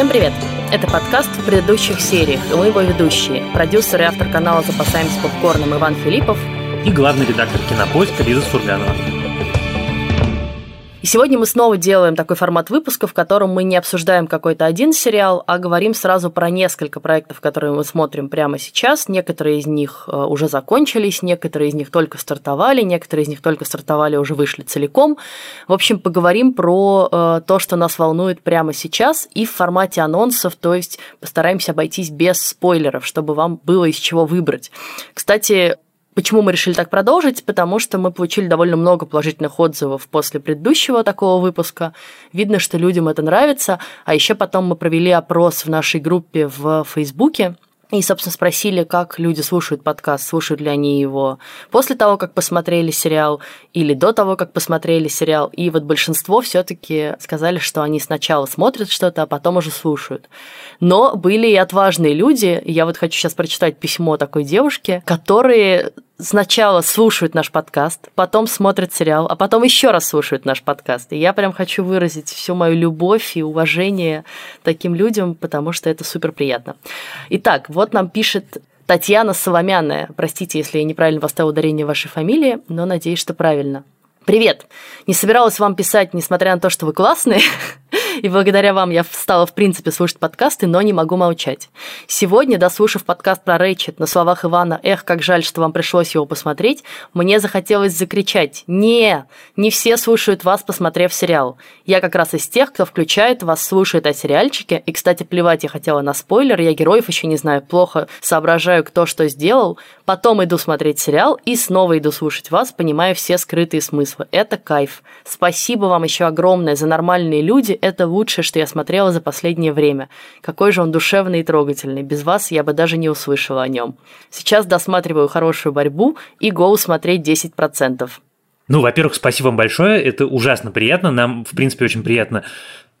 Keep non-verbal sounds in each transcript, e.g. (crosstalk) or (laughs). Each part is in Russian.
Всем привет! Это подкаст в предыдущих сериях, и мы его ведущие. Продюсер и автор канала «Запасаемся попкорном» Иван Филиппов и главный редактор кинопоиска Лиза Сурганова. И сегодня мы снова делаем такой формат выпуска, в котором мы не обсуждаем какой-то один сериал, а говорим сразу про несколько проектов, которые мы смотрим прямо сейчас. Некоторые из них э, уже закончились, некоторые из них только стартовали, некоторые из них только стартовали, уже вышли целиком. В общем, поговорим про э, то, что нас волнует прямо сейчас и в формате анонсов, то есть постараемся обойтись без спойлеров, чтобы вам было из чего выбрать. Кстати, Почему мы решили так продолжить? Потому что мы получили довольно много положительных отзывов после предыдущего такого выпуска. Видно, что людям это нравится. А еще потом мы провели опрос в нашей группе в Фейсбуке. И, собственно, спросили, как люди слушают подкаст, слушают ли они его после того, как посмотрели сериал, или до того, как посмотрели сериал. И вот большинство все-таки сказали, что они сначала смотрят что-то, а потом уже слушают. Но были и отважные люди. Я вот хочу сейчас прочитать письмо такой девушки, которые сначала слушают наш подкаст, потом смотрят сериал, а потом еще раз слушают наш подкаст. И я прям хочу выразить всю мою любовь и уважение таким людям, потому что это супер приятно. Итак, вот нам пишет Татьяна Соломяная. Простите, если я неправильно поставила ударение вашей фамилии, но надеюсь, что правильно. Привет! Не собиралась вам писать, несмотря на то, что вы классные, (laughs) и благодаря вам я стала, в принципе, слушать подкасты, но не могу молчать. Сегодня, дослушав подкаст про Рэйчет на словах Ивана «Эх, как жаль, что вам пришлось его посмотреть», мне захотелось закричать «Не! Не все слушают вас, посмотрев сериал. Я как раз из тех, кто включает вас, слушает о сериальчике, и, кстати, плевать я хотела на спойлер, я героев еще не знаю, плохо соображаю, кто что сделал, потом иду смотреть сериал и снова иду слушать вас, понимая все скрытые смыслы. Это кайф. Спасибо вам еще огромное за нормальные люди, это лучшее, что я смотрела за последнее время. Какой же он душевный и трогательный. Без вас я бы даже не услышала о нем. Сейчас досматриваю хорошую борьбу и гоу смотреть 10%. Ну, во-первых, спасибо вам большое. Это ужасно приятно. Нам, в принципе, очень приятно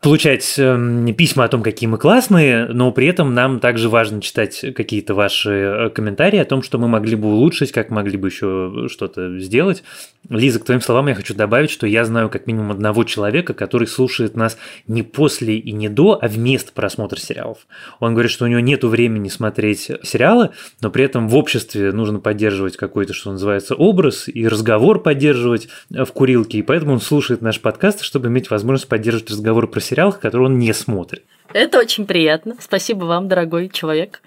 получать э, письма о том, какие мы классные, но при этом нам также важно читать какие-то ваши э, комментарии о том, что мы могли бы улучшить, как могли бы еще что-то сделать. Лиза, к твоим словам я хочу добавить, что я знаю как минимум одного человека, который слушает нас не после и не до, а вместо просмотра сериалов. Он говорит, что у него нет времени смотреть сериалы, но при этом в обществе нужно поддерживать какой-то, что называется, образ и разговор поддерживать в курилке, и поэтому он слушает наш подкаст, чтобы иметь возможность поддерживать разговоры про сериалах, которые он не смотрит. Это очень приятно. Спасибо вам, дорогой человек.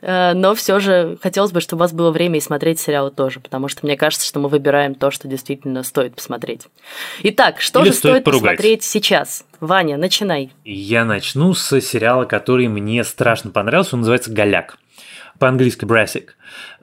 Э, но все же хотелось бы, чтобы у вас было время и смотреть сериалы тоже, потому что мне кажется, что мы выбираем то, что действительно стоит посмотреть. Итак, что Или же стоит, стоит посмотреть сейчас? Ваня, начинай. Я начну с сериала, который мне страшно понравился. Он называется «Голяк». По-английски «Brassic»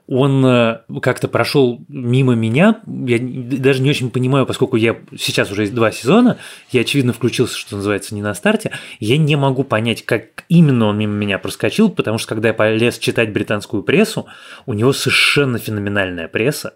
он э, как-то прошел мимо меня. Я даже не очень понимаю, поскольку я сейчас уже есть два сезона, я, очевидно, включился, что называется, не на старте. Я не могу понять, как именно он мимо меня проскочил, потому что когда я полез читать британскую прессу, у него совершенно феноменальная пресса.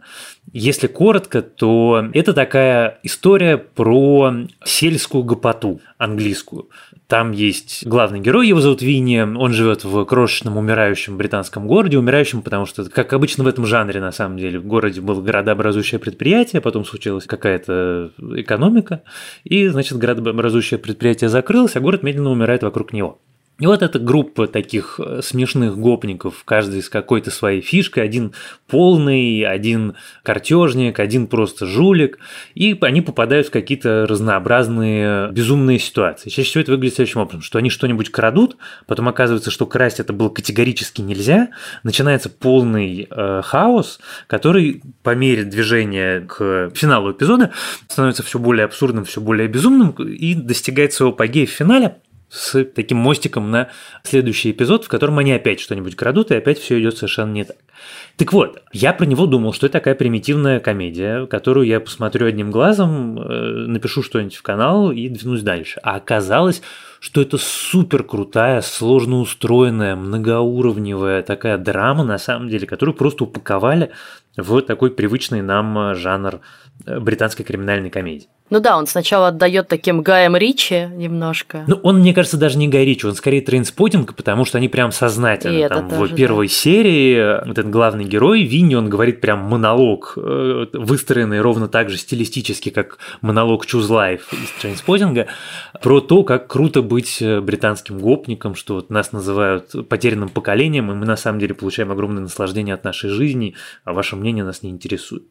Если коротко, то это такая история про сельскую гопоту английскую. Там есть главный герой, его зовут Винни, он живет в крошечном умирающем британском городе, умирающем, потому что, как обычно в этом жанре, на самом деле, в городе было городообразующее предприятие, потом случилась какая-то экономика, и, значит, городообразующее предприятие закрылось, а город медленно умирает вокруг него. И вот эта группа таких э, смешных гопников, каждый с какой-то своей фишкой, один полный, один картежник, один просто жулик, и они попадают в какие-то разнообразные безумные ситуации. Чаще всего это выглядит следующим образом, что они что-нибудь крадут, потом оказывается, что красть это было категорически нельзя, начинается полный э, хаос, который по мере движения к финалу эпизода становится все более абсурдным, все более безумным и достигает своего апогея в финале – с таким мостиком на следующий эпизод, в котором они опять что-нибудь крадут, и опять все идет совершенно не так. Так вот, я про него думал, что это такая примитивная комедия, которую я посмотрю одним глазом, э, напишу что-нибудь в канал и двинусь дальше. А оказалось, что это супер крутая, сложно устроенная, многоуровневая такая драма, на самом деле, которую просто упаковали в такой привычный нам жанр э, британской криминальной комедии. Ну да, он сначала отдает таким Гаем Ричи немножко. Ну, он, мне кажется, даже не Гай Ричи, он скорее Trainspotting, потому что они прям сознательно. И там, в первой да. серии вот этот главный герой, Винни, он говорит прям монолог, э, выстроенный ровно так же стилистически, как монолог Choose Life из Trainspotting а, про то, как круто быть э, британским гопником, что вот нас называют потерянным поколением, и мы на самом деле получаем огромное наслаждение от нашей жизни, а ваше мнение нас не интересует.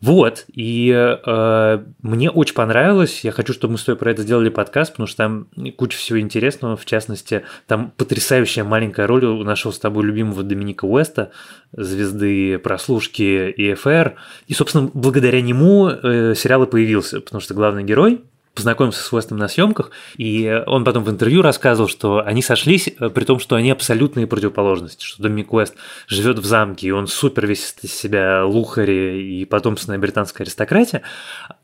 Вот, и э, мне очень понравилось. Я хочу, чтобы мы с тобой про это сделали подкаст, потому что там куча всего интересного. В частности, там потрясающая маленькая роль у нашего с тобой любимого Доминика Уэста, звезды прослушки и ФР. И, собственно, благодаря нему э, сериал и появился, потому что главный герой познакомился с Уэстом на съемках, и он потом в интервью рассказывал, что они сошлись, э, при том, что они абсолютные противоположности, что Доминик Уэст живет в замке, и он супер весь из себя лухари и потомственная британская аристократия,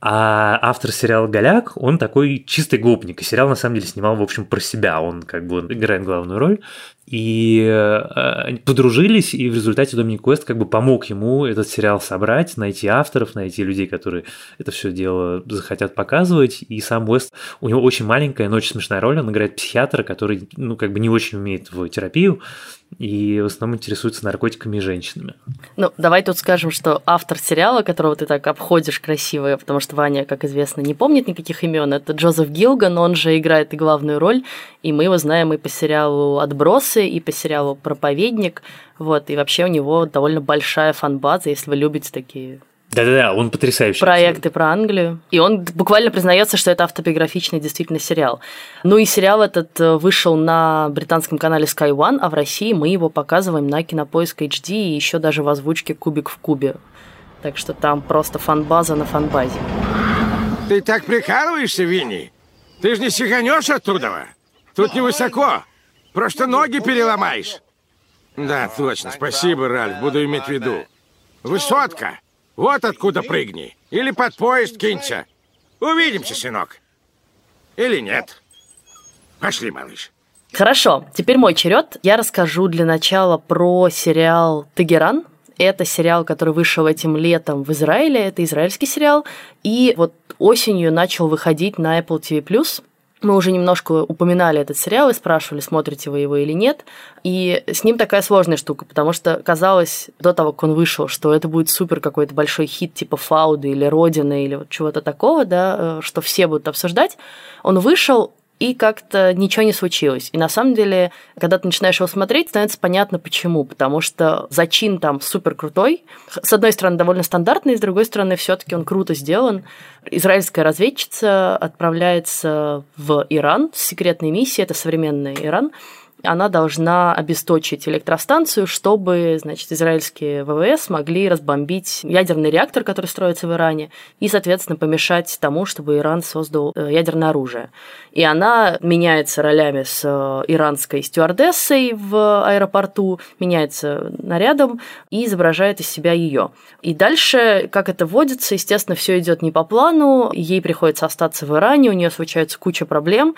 а автор сериала «Голяк», он такой чистый гопник, и сериал на самом деле снимал, в общем, про себя, он как бы он играет главную роль, и э, подружились, и в результате Доминик Уэст как бы помог ему этот сериал собрать, найти авторов, найти людей, которые это все дело захотят показывать. И сам Уэст, у него очень маленькая, но очень смешная роль. Он играет психиатра, который, ну, как бы не очень умеет в терапию, и в основном интересуется наркотиками и женщинами. Ну, давай тут скажем, что автор сериала, которого ты так обходишь красиво, потому что Ваня, как известно, не помнит никаких имен, это Джозеф Гилган, он же играет и главную роль, и мы его знаем и по сериалу «Отбросы», и по сериалу «Проповедник», вот, и вообще у него довольно большая фан-база, если вы любите такие да-да-да, он потрясающий. Проекты про Англию. И он буквально признается, что это автобиографичный действительно сериал. Ну и сериал этот э, вышел на британском канале Sky One, а в России мы его показываем на Кинопоиск HD и еще даже в озвучке «Кубик в кубе». Так что там просто фанбаза на фанбазе. Ты так прикалываешься, Винни? Ты же не сиганешь оттуда? Тут невысоко. Просто ноги переломаешь. Да, точно. Спасибо, Ральф. Буду иметь в виду. Высотка. Вот откуда прыгни. Или под поезд кинься. Увидимся, сынок. Или нет. Пошли, малыш. Хорошо, теперь мой черед. Я расскажу для начала про сериал «Тагеран». Это сериал, который вышел этим летом в Израиле. Это израильский сериал. И вот осенью начал выходить на Apple TV+. Мы уже немножко упоминали этот сериал и спрашивали, смотрите вы его или нет. И с ним такая сложная штука, потому что казалось до того, как он вышел, что это будет супер какой-то большой хит типа Фауды или Родины или вот чего-то такого, да, э, что все будут обсуждать. Он вышел, и как-то ничего не случилось. И на самом деле, когда ты начинаешь его смотреть, становится понятно почему. Потому что зачин там супер крутой. С одной стороны, довольно стандартный, с другой стороны, все-таки он круто сделан. Израильская разведчица отправляется в Иран с секретной миссией, это современный Иран, она должна обесточить электростанцию, чтобы, значит, израильские ВВС могли разбомбить ядерный реактор, который строится в Иране, и, соответственно, помешать тому, чтобы Иран создал э, ядерное оружие. И она меняется ролями с э, иранской стюардессой в аэропорту, меняется нарядом и изображает из себя ее. И дальше, как это водится, естественно, все идет не по плану, ей приходится остаться в Иране, у нее случается куча проблем,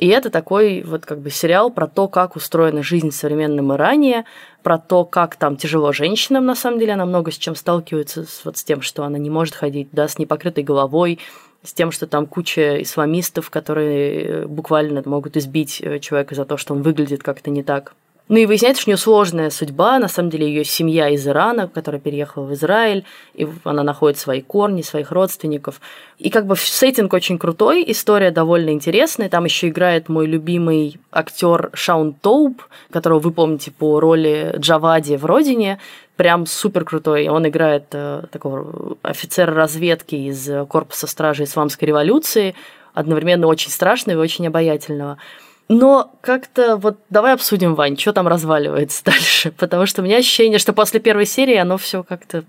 и это такой вот как бы сериал про то, как устроена жизнь в современном Иране, про то, как там тяжело женщинам, на самом деле, она много с чем сталкивается, с, вот с тем, что она не может ходить, да, с непокрытой головой, с тем, что там куча исламистов, которые э, буквально могут избить э, человека за то, что он выглядит как-то не так. Ну и выясняется, что у нее сложная судьба. На самом деле ее семья из Ирана, которая переехала в Израиль, и она находит свои корни, своих родственников. И как бы сеттинг очень крутой, история довольно интересная. Там еще играет мой любимый актер Шаун Тоуп, которого вы помните по роли Джавади в «Родине», прям супер крутой. Он играет э, такого офицера разведки из корпуса стражи Исламской революции, одновременно очень страшного и очень обаятельного. Но как-то вот давай обсудим, Вань, что там разваливается (laughs) дальше, потому что у меня ощущение, что после первой серии оно все как-то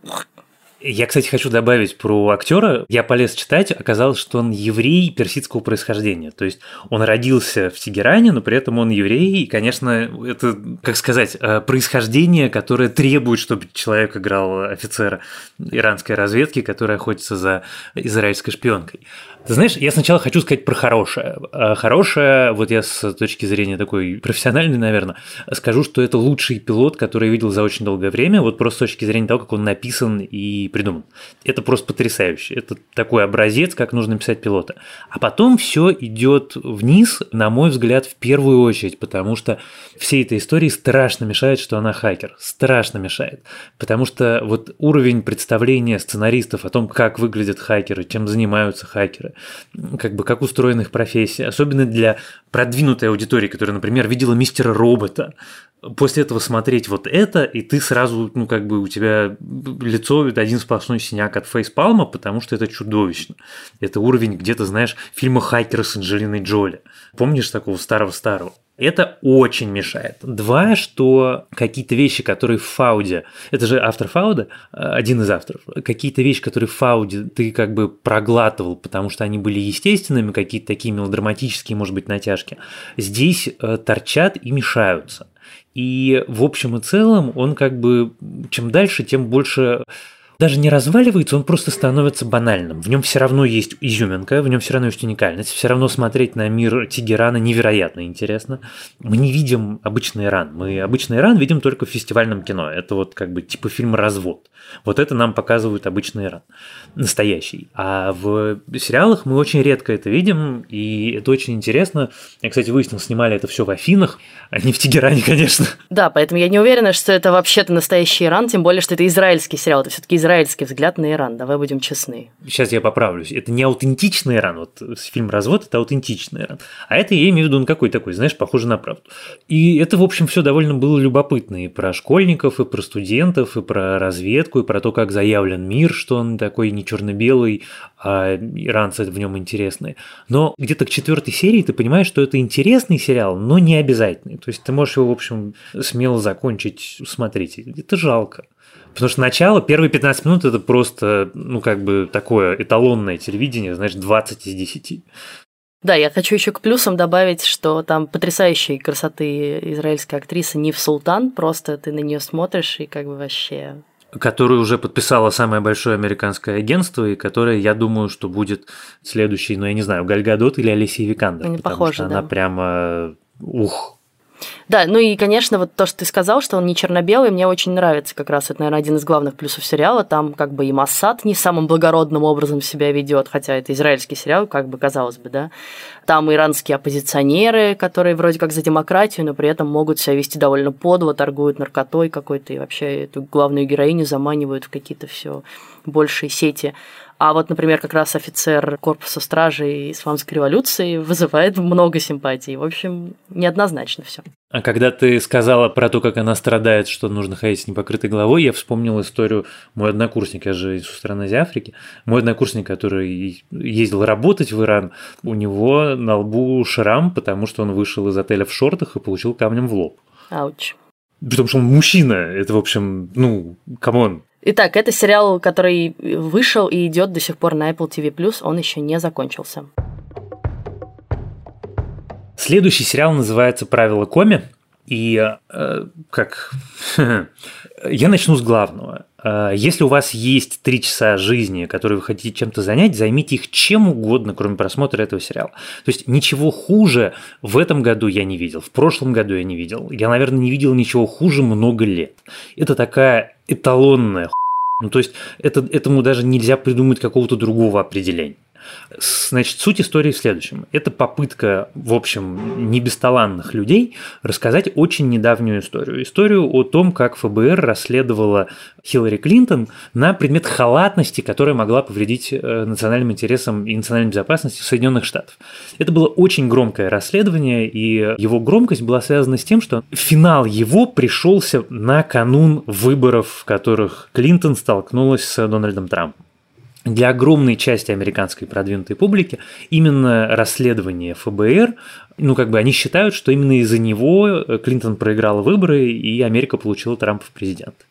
я, кстати, хочу добавить про актера. Я полез читать, оказалось, что он еврей персидского происхождения. То есть он родился в Тегеране, но при этом он еврей. И, конечно, это, как сказать, э, происхождение, которое требует, чтобы человек играл офицера иранской разведки, который охотится за израильской шпионкой. Ты знаешь, я сначала хочу сказать про хорошее. А хорошее, вот я с точки зрения такой профессиональной, наверное, скажу, что это лучший пилот, который я видел за очень долгое время, вот просто с точки зрения того, как он написан и придуман. Это просто потрясающе. Это такой образец, как нужно писать пилота. А потом все идет вниз, на мой взгляд, в первую очередь, потому что всей этой истории страшно мешает, что она хакер. Страшно мешает. Потому что вот уровень представления сценаристов о том, как выглядят хакеры, чем занимаются хакеры, как бы как устроена их профессия, особенно для продвинутой аудитории, которая, например, видела мистера робота, после этого смотреть вот это, и ты сразу, ну, как бы у тебя лицо один сплошной синяк от фейспалма, потому что это чудовищно. Это уровень где-то, знаешь, фильма «Хакеры» с Анджелиной Джоли. Помнишь такого старого-старого? Это очень мешает. Два, что какие-то вещи, которые в Фауде, это же автор Фауда, один из авторов, какие-то вещи, которые в Фауде ты как бы проглатывал, потому что они были естественными, какие-то такие мелодраматические, может быть, натяжки, здесь э, торчат и мешаются. И в общем и целом он как бы чем дальше, тем больше даже не разваливается, он просто становится банальным. В нем все равно есть изюминка, в нем все равно есть уникальность, все равно смотреть на мир Тегерана невероятно интересно. Мы не видим обычный Иран, мы обычный Иран видим только в фестивальном кино. Это вот как бы типа фильм «Развод». Вот это нам показывают обычный Иран, настоящий. А в сериалах мы очень редко это видим, и это очень интересно. Я, кстати, выяснил, снимали это все в Афинах, а не в Тегеране, (laughs) конечно. Да, поэтому я не уверена, что это вообще-то настоящий Иран, тем более, что это израильский сериал, это все-таки израильский взгляд на Иран, давай будем честны. Сейчас я поправлюсь. Это не аутентичный Иран, вот фильм «Развод» – это аутентичный Иран. А это я имею в виду, он какой такой, знаешь, похоже на правду. И это, в общем, все довольно было любопытно и про школьников, и про студентов, и про разведку, и про то, как заявлен мир, что он такой не черно-белый, а иранцы в нем интересные. Но где-то к четвертой серии ты понимаешь, что это интересный сериал, но не обязательный. То есть ты можешь его, в общем, смело закончить, смотреть. Это жалко. Потому что начало, первые 15 минут это просто, ну, как бы такое эталонное телевидение, знаешь, 20 из 10. Да, я хочу еще к плюсам добавить, что там потрясающей красоты израильская актриса Нив Султан, просто ты на нее смотришь и как бы вообще которую уже подписала самое большое американское агентство, и которая, я думаю, что будет следующей, ну, я не знаю, Гальгадот или Алисия Викандер. Не потому похоже, что да. она прямо, ух, да, ну и, конечно, вот то, что ты сказал, что он не черно-белый, мне очень нравится как раз. Это, наверное, один из главных плюсов сериала. Там как бы и Массад не самым благородным образом себя ведет, хотя это израильский сериал, как бы казалось бы, да. Там иранские оппозиционеры, которые вроде как за демократию, но при этом могут себя вести довольно подло, торгуют наркотой какой-то и вообще эту главную героиню заманивают в какие-то все большие сети. А вот, например, как раз офицер корпуса стражи исламской революции вызывает много симпатий. В общем, неоднозначно все. А когда ты сказала про то, как она страдает, что нужно ходить с непокрытой головой, я вспомнил историю мой однокурсник, я же из страны Азии Африки, мой однокурсник, который ездил работать в Иран, у него на лбу шрам, потому что он вышел из отеля в шортах и получил камнем в лоб. Ouch. Потому что он мужчина, это, в общем, ну, come on, Итак, это сериал, который вышел и идет до сих пор на Apple TV+, он еще не закончился. Следующий сериал называется «Правила Коми». И э, как... (laughs) Я начну с главного. Э, если у вас есть три часа жизни, которые вы хотите чем-то занять, займите их чем угодно, кроме просмотра этого сериала. То есть ничего хуже в этом году я не видел, в прошлом году я не видел. Я, наверное, не видел ничего хуже много лет. Это такая эталонная ну, то есть это, этому даже нельзя придумать какого-то другого определения. Значит, суть истории в следующем. Это попытка, в общем, не бесталанных людей рассказать очень недавнюю историю. Историю о том, как ФБР расследовала Хиллари Клинтон на предмет халатности, которая могла повредить э, национальным интересам и национальной безопасности Соединенных Штатов. Это было очень громкое расследование, и его громкость была связана с тем, что финал его пришелся на канун выборов, в которых Клинтон столкнулась с Дональдом Трампом для огромной части американской продвинутой публики именно расследование ФБР, ну как бы они считают, что именно из-за него э, Клинтон проиграл выборы и Америка получила Трампа в президенты.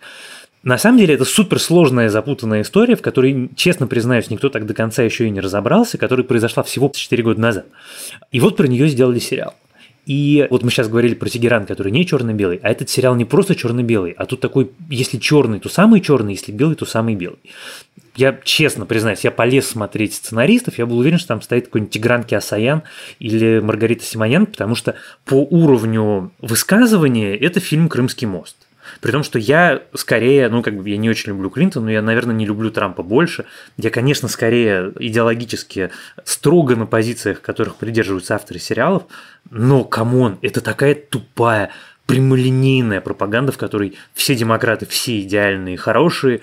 На самом деле это суперсложная запутанная история, в которой, честно признаюсь, никто так до конца еще и не разобрался, которая произошла всего 4 года назад. И вот про нее сделали сериал. И вот мы сейчас говорили про Тегеран, который не черно-белый, а этот сериал не просто черно-белый, а тут такой, если черный, то самый черный, если белый, то самый белый. Я честно признаюсь, я полез смотреть сценаристов, я был уверен, что там стоит какой-нибудь Тигран Кеосаян или Маргарита Симонян, потому что по уровню высказывания это фильм «Крымский мост». При том, что я скорее, ну, как бы я не очень люблю Клинтона, но я, наверное, не люблю Трампа больше. Я, конечно, скорее идеологически строго на позициях, которых придерживаются авторы сериалов, но, come on, это такая тупая, прямолинейная пропаганда, в которой все демократы, все идеальные, хорошие,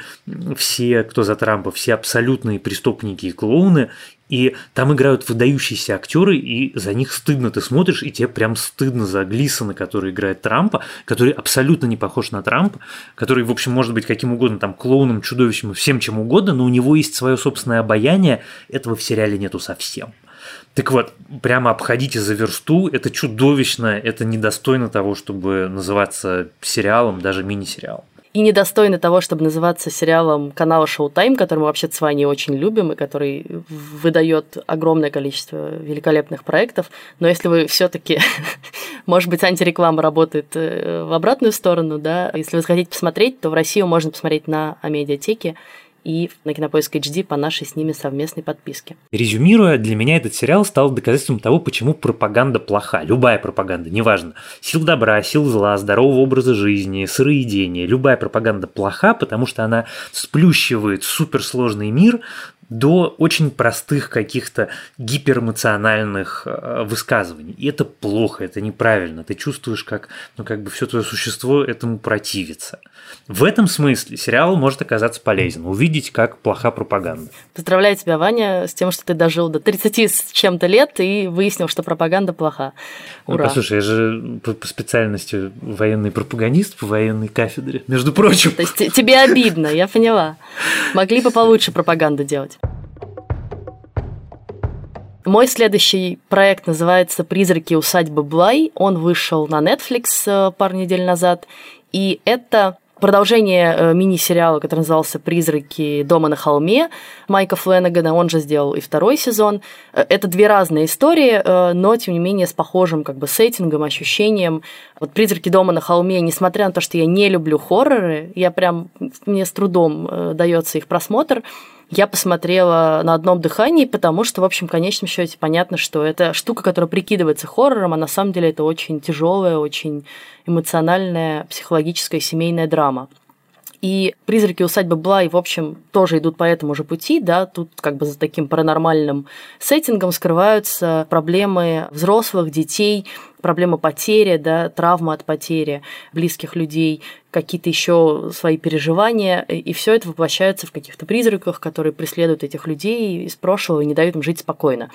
все, кто за Трампа, все абсолютные преступники и клоуны, и там играют выдающиеся актеры, и за них стыдно. Ты смотришь, и тебе прям стыдно за Глисона, который играет Трампа, который абсолютно не похож на Трампа, который, в общем, может быть каким угодно, там, клоуном, чудовищем, всем чем угодно, но у него есть свое собственное обаяние, этого в сериале нету совсем. Так вот, прямо обходите за версту, это чудовищно, это недостойно того, чтобы называться сериалом, даже мини-сериалом и недостойны того, чтобы называться сериалом канала Showtime, который мы вообще с вами очень любим и который выдает огромное количество великолепных проектов. Но если вы все-таки, (laughs) может быть, антиреклама работает э, в обратную сторону, да, если вы хотите посмотреть, то в Россию можно посмотреть на Амедиатеке и на Кинопоиск HD по нашей с ними совместной подписке. Резюмируя, для меня этот сериал стал доказательством того, почему пропаганда плоха. Любая пропаганда, неважно. Сил добра, сил зла, здорового образа жизни, сыроедения. Любая пропаганда плоха, потому что она сплющивает суперсложный мир до очень простых каких-то гиперэмоциональных э, высказываний. И это плохо, это неправильно. Ты чувствуешь, как, ну, как бы все твое существо этому противится. В этом смысле сериал может оказаться полезен. Увидеть, как плоха пропаганда. Поздравляю тебя, Ваня, с тем, что ты дожил до 30 с чем-то лет и выяснил, что пропаганда плоха. Ура. Ну, послушай, я же по, по специальности военный пропагандист по военной кафедре, между прочим. То есть тебе обидно, я поняла. Могли бы получше (laughs) пропаганду делать. Мой следующий проект называется «Призраки усадьбы Блай». Он вышел на Netflix э, пару недель назад. И это продолжение э, мини-сериала, который назывался «Призраки дома на холме» Майка Фленнегана, он же сделал и второй сезон. Э, это две разные истории, но, тем не менее, с похожим как бы сеттингом, ощущением. Вот «Призраки дома на холме», несмотря на то, что я не люблю хорроры, я прям, мне с трудом дается их просмотр, я посмотрела на одном дыхании, потому что, в общем, в конечном счете понятно, что это штука, которая прикидывается хоррором, а на самом деле это очень тяжелая, очень эмоциональная, психологическая семейная драма. И «Призраки усадьбы Блай», в общем, тоже идут по этому же пути, да, тут как бы за таким паранормальным сеттингом скрываются проблемы взрослых, детей, проблема потери, да, травма от потери близких людей, какие-то еще свои переживания, и все это воплощается в каких-то призраках, которые преследуют этих людей из прошлого и не дают им жить спокойно.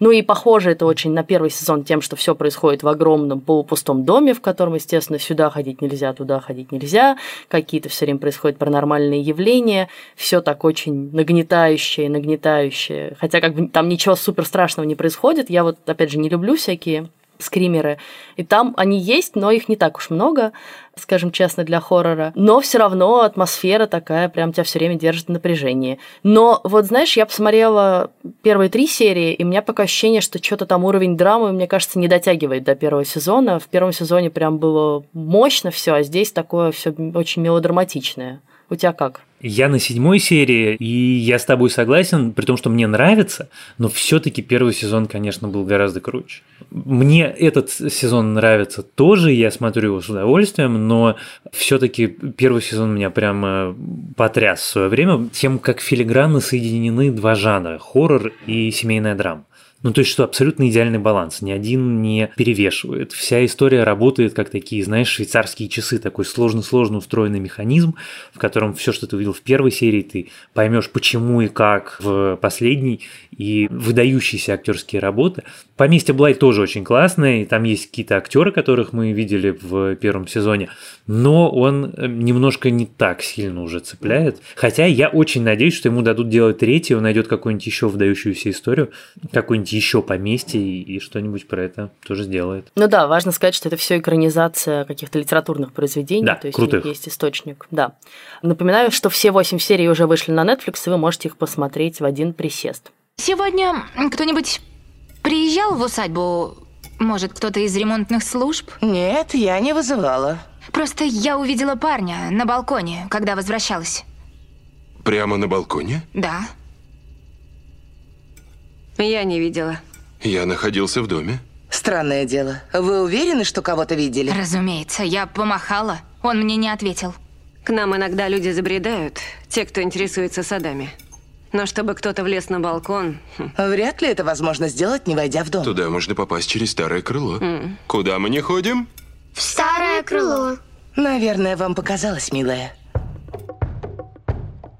Ну и похоже это очень на первый сезон тем, что все происходит в огромном полупустом доме, в котором, естественно, сюда ходить нельзя, туда ходить нельзя, какие-то все время происходят паранормальные явления, все так очень нагнетающее, нагнетающее. Хотя как бы там ничего супер страшного не происходит. Я вот, опять же, не люблю всякие скримеры. И там они есть, но их не так уж много, скажем честно, для хоррора. Но все равно атмосфера такая, прям тебя все время держит в напряжении. Но вот знаешь, я посмотрела первые три серии, и у меня пока ощущение, что что-то там уровень драмы, мне кажется, не дотягивает до первого сезона. В первом сезоне прям было мощно все, а здесь такое все очень мелодраматичное. У тебя как? Я на седьмой серии, и я с тобой согласен, при том, что мне нравится, но все-таки первый сезон, конечно, был гораздо круче. Мне этот сезон нравится тоже, я смотрю его с удовольствием, но все-таки первый сезон меня прямо потряс в свое время тем, как филигранно соединены два жанра – хоррор и семейная драма. Ну, то есть, что абсолютно идеальный баланс, ни один не перевешивает. Вся история работает как такие, знаешь, швейцарские часы, такой сложно-сложно устроенный механизм, в котором все, что ты увидел в первой серии, ты поймешь, почему и как в последней, и выдающиеся актерские работы. Поместье Блай тоже очень классное, и там есть какие-то актеры, которых мы видели в первом сезоне, но он э, немножко не так сильно уже цепляет. Хотя я очень надеюсь, что ему дадут делать третий, он найдет какую-нибудь еще выдающуюся историю, какую-нибудь еще поместье и, и что-нибудь про это тоже сделает. Ну да, важно сказать, что это все экранизация каких-то литературных произведений, да, то есть крутых. есть источник. Да. Напоминаю, что все восемь серий уже вышли на Netflix, и вы можете их посмотреть в один присест. Сегодня кто-нибудь приезжал в усадьбу Может, кто-то из ремонтных служб? Нет, я не вызывала. Просто я увидела парня на балконе, когда возвращалась. Прямо на балконе? Да. Я не видела. Я находился в доме. Странное дело. Вы уверены, что кого-то видели? Разумеется, я помахала. Он мне не ответил. К нам иногда люди забредают, те, кто интересуется садами. Но чтобы кто-то влез на балкон... хм, Вряд ли это возможно сделать, не войдя в дом. Туда можно попасть через старое крыло. Куда мы не ходим? В старое крыло. Наверное, вам показалось, милая.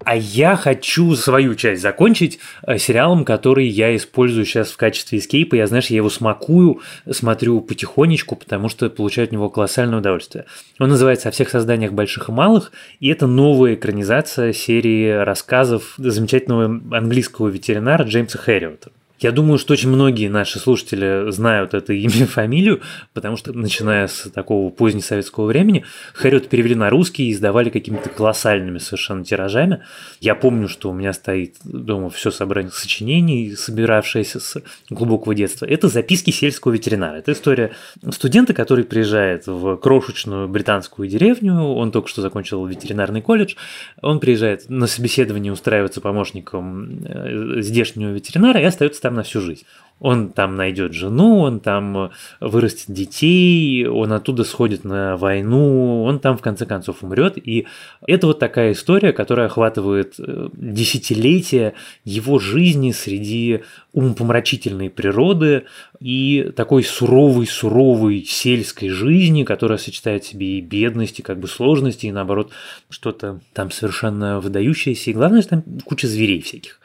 А я хочу свою часть закончить э, сериалом, который я использую сейчас в качестве эскейпа. Я, знаешь, я его смакую, смотрю потихонечку, потому что получаю от него колоссальное удовольствие. Он называется «О всех созданиях больших и малых», и это новая экранизация серии рассказов замечательного английского ветеринара Джеймса Хэрриота. Я думаю, что очень многие наши слушатели знают это имя и (laughs) фамилию, потому что, начиная с такого позднесоветского времени, Хэрриот перевели на русский и издавали какими-то колоссальными совершенно тиражами. Я помню, что у меня стоит дома все собрание сочинений, собиравшееся с глубокого детства. Это записки сельского ветеринара. Это история студента, который приезжает в крошечную британскую деревню, он только что закончил ветеринарный колледж, он приезжает на собеседование устраиваться помощником э, здешнего ветеринара и остается там на всю жизнь. Он там найдет жену, он там вырастет детей, он оттуда сходит на войну, он там в конце концов умрет. И это вот такая история, которая охватывает э, десятилетия его жизни среди умопомрачительной природы и такой суровой-суровой сельской жизни, которая сочетает в себе и бедность, и как бы сложности, и наоборот что-то там совершенно выдающееся. И главное, что там куча зверей всяких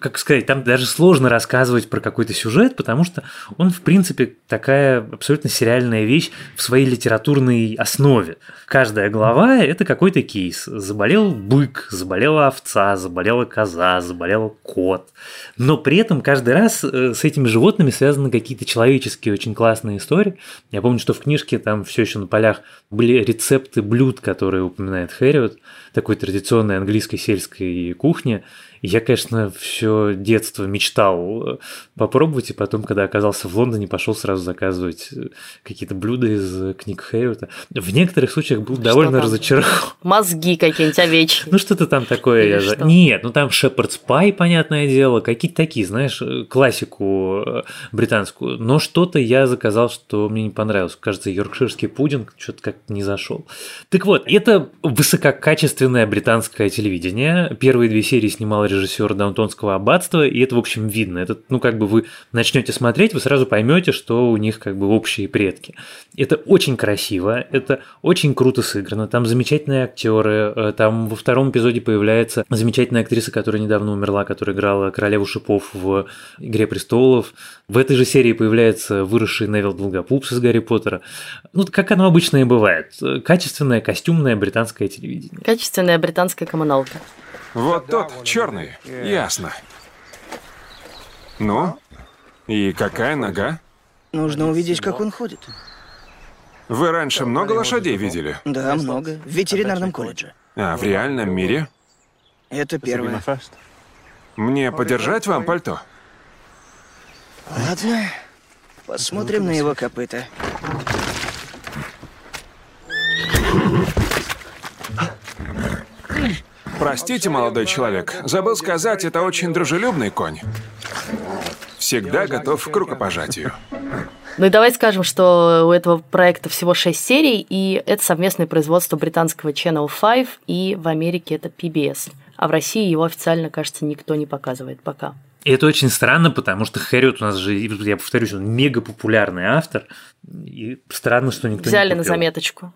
как сказать, там даже сложно рассказывать про какой-то сюжет, потому что он, в принципе, такая абсолютно сериальная вещь в своей литературной основе. Каждая глава – это какой-то кейс. Заболел бык, заболела овца, заболела коза, заболел кот. Но при этом каждый раз э, с этими животными связаны какие-то человеческие очень классные истории. Я помню, что в книжке там все еще на полях были рецепты блюд, которые упоминает Хэрриот, такой традиционной английской сельской кухни – я, конечно, все детство мечтал э, попробовать, и потом, когда оказался в Лондоне, пошел сразу заказывать э, какие-то блюда из книг Хэрриота. В некоторых случаях был довольно разочарован. (laughs) Мозги какие-нибудь овечьи. Ну, что-то там такое. Или Я... что? Нет, ну там Шепардс Пай, понятное дело, какие-то такие, знаешь, э, классику э, британскую. Но что-то я заказал, что мне не понравилось. Кажется, йоркширский пудинг что-то как-то не зашел. Так вот, это высококачественное британское телевидение. Первые две серии снимал режиссер Даунтонского аббатства, и это, в общем, видно. Это, ну, как бы вы начнете смотреть, вы сразу поймете, что у них как бы общие предки. Это очень красиво, это очень круто сыграно, там замечательные актеры, э, там во втором эпизоде появляется замечательная актриса, которая недавно умерла, которая играла королеву шипов в «Игре престолов». В этой же серии появляется выросший Невил Долгопупс из Гарри Поттера. Ну, как оно обычно и бывает. Качественное костюмное британское телевидение. Качественная британская коммуналка. Вот тот, черный. Ясно. Ну? И какая нога? Нужно увидеть, как он ходит. Вы раньше много лошадей видели? Да, много. В ветеринарном колледже. А в реальном мире? Это первое. Мне подержать вам пальто? Ладно. Посмотрим на его копыта. Простите, молодой человек, забыл сказать, это очень дружелюбный конь. Всегда готов к рукопожатию. Ну и давай скажем, что у этого проекта всего 6 серий, и это совместное производство британского Channel 5, и в Америке это PBS. А в России его официально, кажется, никто не показывает пока. И это очень странно, потому что Хэрриот у нас же, я повторюсь, он мега популярный автор. И странно, что никто Взяли не на купил. заметочку.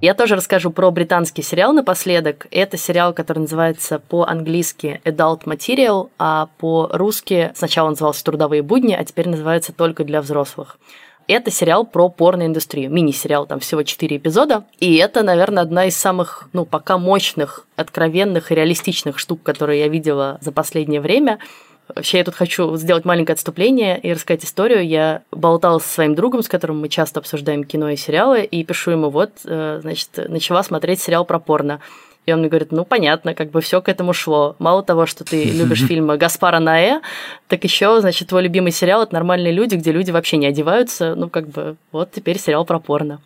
Я тоже расскажу про британский сериал напоследок. Это сериал, который называется по-английски Adult Material, а по-русски сначала он назывался «Трудовые будни», а теперь называется «Только для взрослых». Это сериал про порноиндустрию. Мини-сериал, там всего 4 эпизода. И это, наверное, одна из самых, ну, пока мощных, откровенных и реалистичных штук, которые я видела за последнее время. Вообще, я тут хочу сделать маленькое отступление и рассказать историю. Я болтала со своим другом, с которым мы часто обсуждаем кино и сериалы, и пишу ему, вот, э, значит, начала смотреть сериал про порно. И он мне говорит, ну, понятно, как бы все к этому шло. Мало того, что ты (laughs) любишь фильмы Гаспара Наэ, так еще, значит, твой любимый сериал – это «Нормальные люди», где люди вообще не одеваются. Ну, как бы, вот теперь сериал про порно.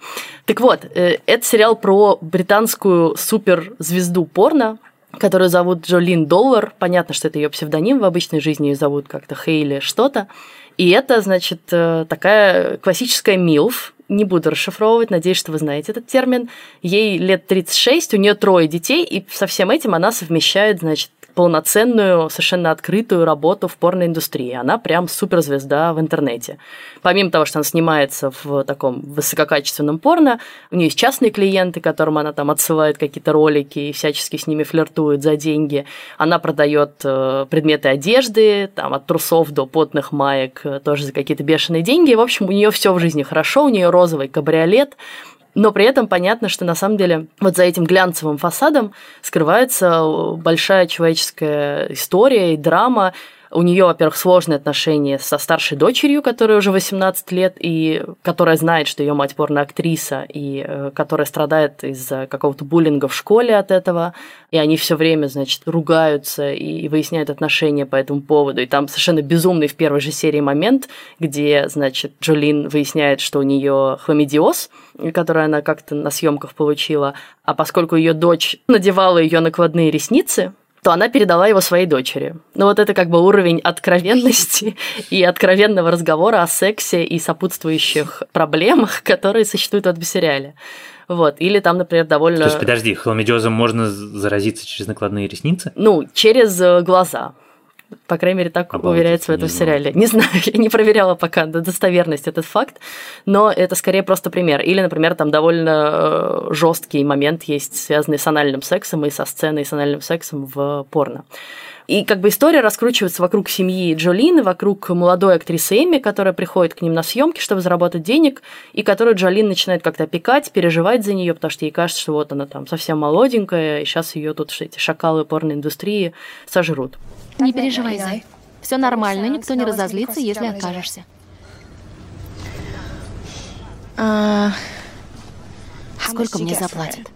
Так вот, э, это сериал про британскую суперзвезду порно, которую зовут Джолин Доллар. Понятно, что это ее псевдоним, в обычной жизни ее зовут как-то Хейли что-то. И это, значит, э, такая классическая милф, не буду расшифровывать, надеюсь, что вы знаете этот термин. Ей лет 36, у нее трое детей, и со всем этим она совмещает, значит, полноценную, совершенно открытую работу в порноиндустрии. Она прям суперзвезда в интернете. Помимо того, что она снимается в таком высококачественном порно, у нее есть частные клиенты, которым она там отсылает какие-то ролики и всячески с ними флиртует за деньги. Она продает э, предметы одежды, там от трусов до потных маек, э, тоже за какие-то бешеные деньги. В общем, у нее все в жизни хорошо, у нее розовый кабриолет, но при этом понятно, что на самом деле вот за этим глянцевым фасадом скрывается большая человеческая история и драма, у нее, во-первых, сложные отношения со старшей дочерью, которая уже 18 лет, и которая знает, что ее мать порноактриса, и э, которая страдает из-за какого-то буллинга в школе от этого. И они все время, значит, ругаются и выясняют отношения по этому поводу. И там совершенно безумный в первой же серии момент, где, значит, Джолин выясняет, что у нее хламидиоз, который она как-то на съемках получила, а поскольку ее дочь надевала ее накладные ресницы, то она передала его своей дочери. Ну вот это как бы уровень откровенности и откровенного разговора о сексе и сопутствующих проблемах, которые существуют в этом сериале. Вот. Или там, например, довольно... То есть, подожди, хламидиозом можно заразиться через накладные ресницы? Ну, через э, глаза. По крайней мере, так Обалдеть, уверяется в этом не сериале. Не знаю, (laughs) я не проверяла пока достоверность этот факт, но это скорее просто пример. Или, например, там довольно э, жесткий момент есть, связанный с анальным сексом и со сценой с анальным сексом в порно. И как бы история раскручивается вокруг семьи Джолин, вокруг молодой актрисы Эми, которая приходит к ним на съемки, чтобы заработать денег, и которую Джолин начинает как-то опекать, переживать за нее, потому что ей кажется, что вот она там совсем молоденькая, и сейчас ее тут эти шакалы порноиндустрии сожрут. Не переживай, Зай. Все нормально, никто не разозлится, если откажешься. А... Сколько мне заплатят?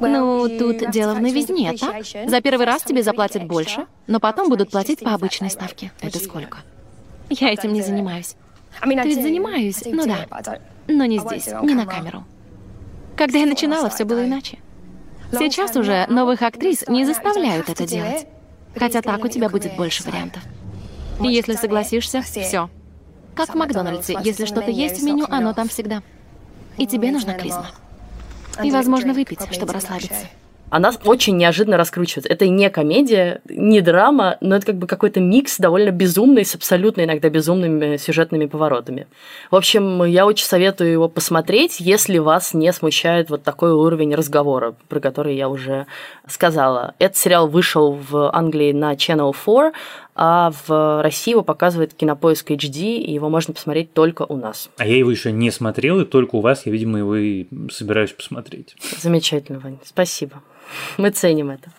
Ну, тут дело в новизне, так? За первый раз тебе заплатят больше, но потом будут платить по обычной ставке. Это сколько? Я этим не занимаюсь. Ты ведь занимаюсь, ну да. Но не здесь, не на камеру. Когда я начинала, все было иначе. Сейчас уже новых актрис не заставляют это делать. Хотя так у тебя будет больше вариантов. И если согласишься, все. Как в Макдональдсе, если что-то есть в меню, оно там всегда. И тебе нужна клизма. И, возможно, выпить, чтобы расслабиться она очень неожиданно раскручивается. Это не комедия, не драма, но это как бы какой-то микс довольно безумный, с абсолютно иногда безумными сюжетными поворотами. В общем, я очень советую его посмотреть, если вас не смущает вот такой уровень разговора, про который я уже сказала. Этот сериал вышел в Англии на Channel 4, а в России его показывает Кинопоиск HD, и его можно посмотреть только у нас. А я его еще не смотрел, и только у вас я, видимо, его и собираюсь посмотреть. Замечательно, Вань, спасибо. Мы ценим это.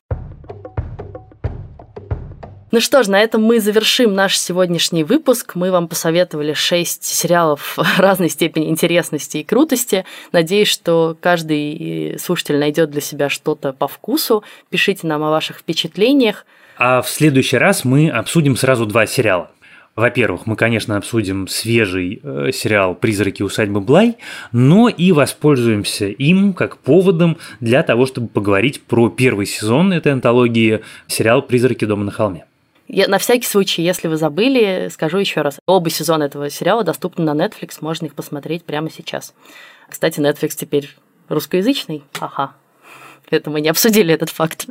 Ну что ж, на этом мы завершим наш сегодняшний выпуск. Мы вам посоветовали шесть сериалов (laughs) разной степени интересности и крутости. Надеюсь, что каждый слушатель найдет для себя что-то по вкусу. Пишите нам о ваших впечатлениях. А в следующий раз мы обсудим сразу два сериала. Во-первых, мы, конечно, обсудим свежий э, сериал «Призраки усадьбы Блай», но и воспользуемся им как поводом для того, чтобы поговорить про первый сезон этой антологии сериал «Призраки дома на холме». Я, на всякий случай, если вы забыли, скажу еще раз. Оба сезона этого сериала доступны на Netflix, можно их посмотреть прямо сейчас. Кстати, Netflix теперь русскоязычный. Ага. Это мы не обсудили этот факт.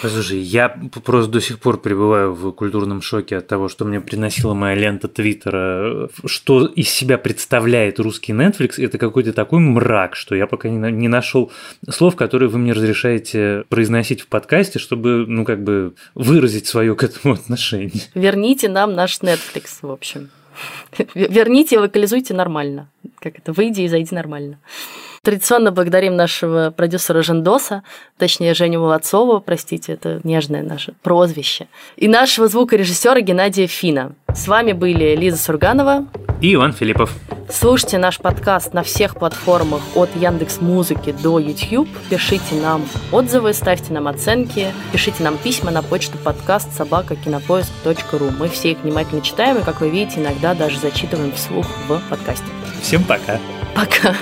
Послушай, я просто до сих пор пребываю в культурном шоке от того, что мне приносила моя лента Твиттера. Что из себя представляет русский Netflix, это какой-то такой мрак, что я пока не, не нашел слов, которые вы мне разрешаете произносить в подкасте, чтобы, ну, как бы выразить свое к этому отношение. Верните нам наш Netflix, в общем. Верните локализуйте нормально. Как это? Выйди и зайди нормально. Традиционно благодарим нашего продюсера Жендоса, точнее Женю Молодцову, простите, это нежное наше прозвище, и нашего звукорежиссера Геннадия Фина. С вами были Лиза Сурганова и Иван Филиппов. Слушайте наш подкаст на всех платформах от Яндекс Музыки до YouTube. Пишите нам отзывы, ставьте нам оценки, пишите нам письма на почту подкаст собака кинопоиск.ру. Мы все их внимательно читаем и, как вы видите, иногда даже зачитываем вслух в подкасте. Всем пока. Пока.